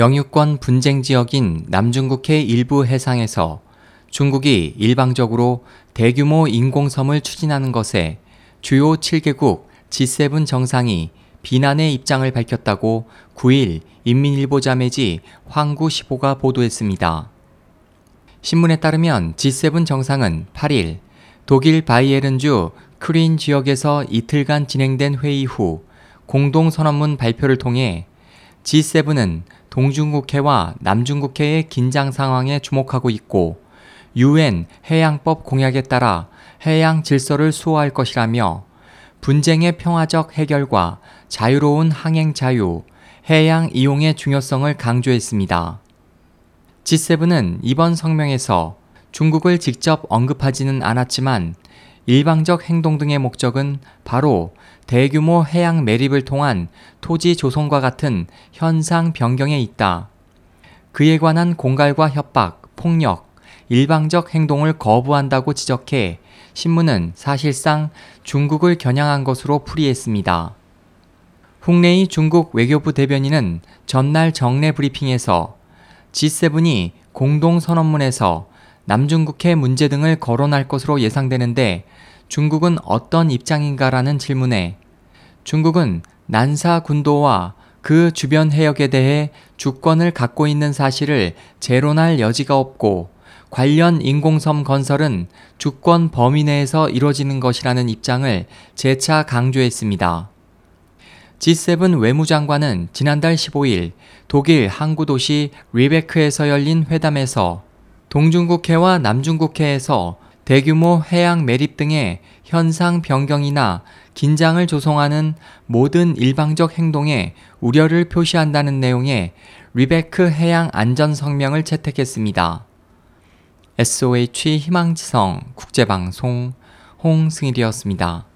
영유권 분쟁 지역인 남중국해 일부 해상에서 중국이 일방적으로 대규모 인공섬을 추진하는 것에 주요 7개국 G7 정상이 비난의 입장을 밝혔다고 9일 인민일보 자매지 황구15가 보도했습니다. 신문에 따르면 G7 정상은 8일 독일 바이에른주 크린 지역에서 이틀간 진행된 회의 후 공동선언문 발표를 통해 G7은 동중국해와 남중국해의 긴장 상황에 주목하고 있고 유엔 해양법 공약에 따라 해양 질서를 수호할 것이라며 분쟁의 평화적 해결과 자유로운 항행 자유, 해양 이용의 중요성을 강조했습니다. G7은 이번 성명에서 중국을 직접 언급하지는 않았지만 일방적 행동 등의 목적은 바로 대규모 해양 매립을 통한 토지 조성과 같은 현상 변경에 있다. 그에 관한 공갈과 협박, 폭력, 일방적 행동을 거부한다고 지적해 신문은 사실상 중국을 겨냥한 것으로 풀이했습니다. 홍레이 중국 외교부 대변인은 전날 정례 브리핑에서 G7이 공동선언문에서 남중국해 문제 등을 거론할 것으로 예상되는데 중국은 어떤 입장인가라는 질문에 중국은 난사 군도와 그 주변 해역에 대해 주권을 갖고 있는 사실을 재론할 여지가 없고 관련 인공섬 건설은 주권 범위 내에서 이루어지는 것이라는 입장을 재차 강조했습니다. G7 외무장관은 지난달 15일 독일 항구 도시 리베크에서 열린 회담에서 동중국해와 남중국해에서 대규모 해양 매립 등의 현상 변경이나 긴장을 조성하는 모든 일방적 행동에 우려를 표시한다는 내용의 리베크 해양 안전 성명을 채택했습니다. SOH 희망지성 국제방송 홍승일이었습니다.